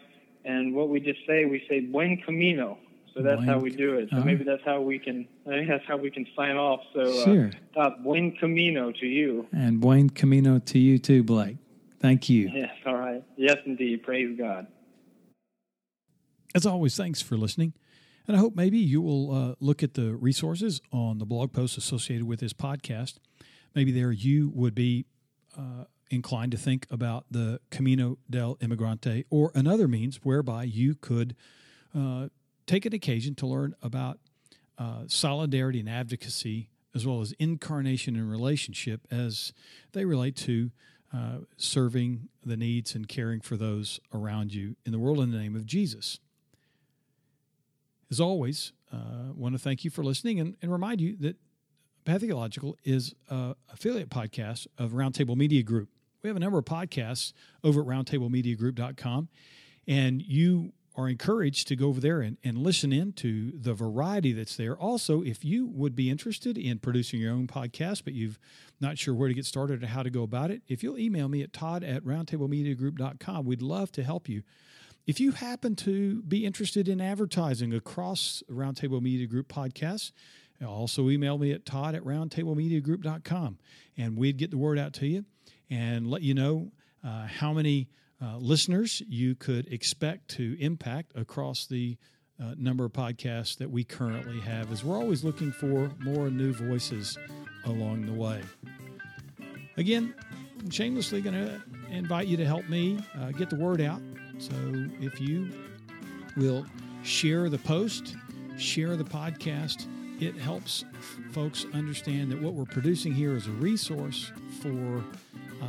[SPEAKER 2] and what we just say, we say "buen camino." So that's how we do it. So
[SPEAKER 4] uh-huh.
[SPEAKER 2] maybe that's how we can. I think that's how we can sign off. So, uh,
[SPEAKER 4] Sure.
[SPEAKER 2] Todd, buen camino to you.
[SPEAKER 4] And buen camino to you too, Blake. Thank you.
[SPEAKER 2] Yes, all right. Yes, indeed. Praise God.
[SPEAKER 3] As always, thanks for listening. And I hope maybe you will uh, look at the resources on the blog posts associated with this podcast. Maybe there you would be uh, inclined to think about the Camino del Inmigrante or another means whereby you could uh, take an occasion to learn about uh, solidarity and advocacy as well as incarnation and relationship as they relate to uh, serving the needs and caring for those around you in the world in the name of Jesus. As always, uh, want to thank you for listening and, and remind you that Pathological is a affiliate podcast of Roundtable Media Group. We have a number of podcasts over at roundtablemediagroup.com, and you are encouraged to go over there and, and listen in to the variety that's there. Also, if you would be interested in producing your own podcast, but you've not sure where to get started or how to go about it, if you'll email me at todd at roundtablemediagroup.com, we'd love to help you. If you happen to be interested in advertising across Roundtable Media Group podcasts, also email me at todd at roundtablemediagroup.com and we'd get the word out to you and let you know uh, how many uh, listeners you could expect to impact across the uh, number of podcasts that we currently have as we're always looking for more new voices along the way. Again, I'm shamelessly going to invite you to help me uh, get the word out. So if you will share the post, share the podcast, it helps folks understand that what we're producing here is a resource for uh,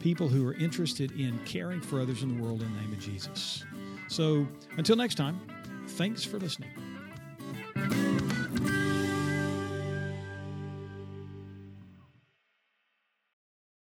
[SPEAKER 3] people who are interested in caring for others in the world in the name of Jesus. So until next time, thanks for listening.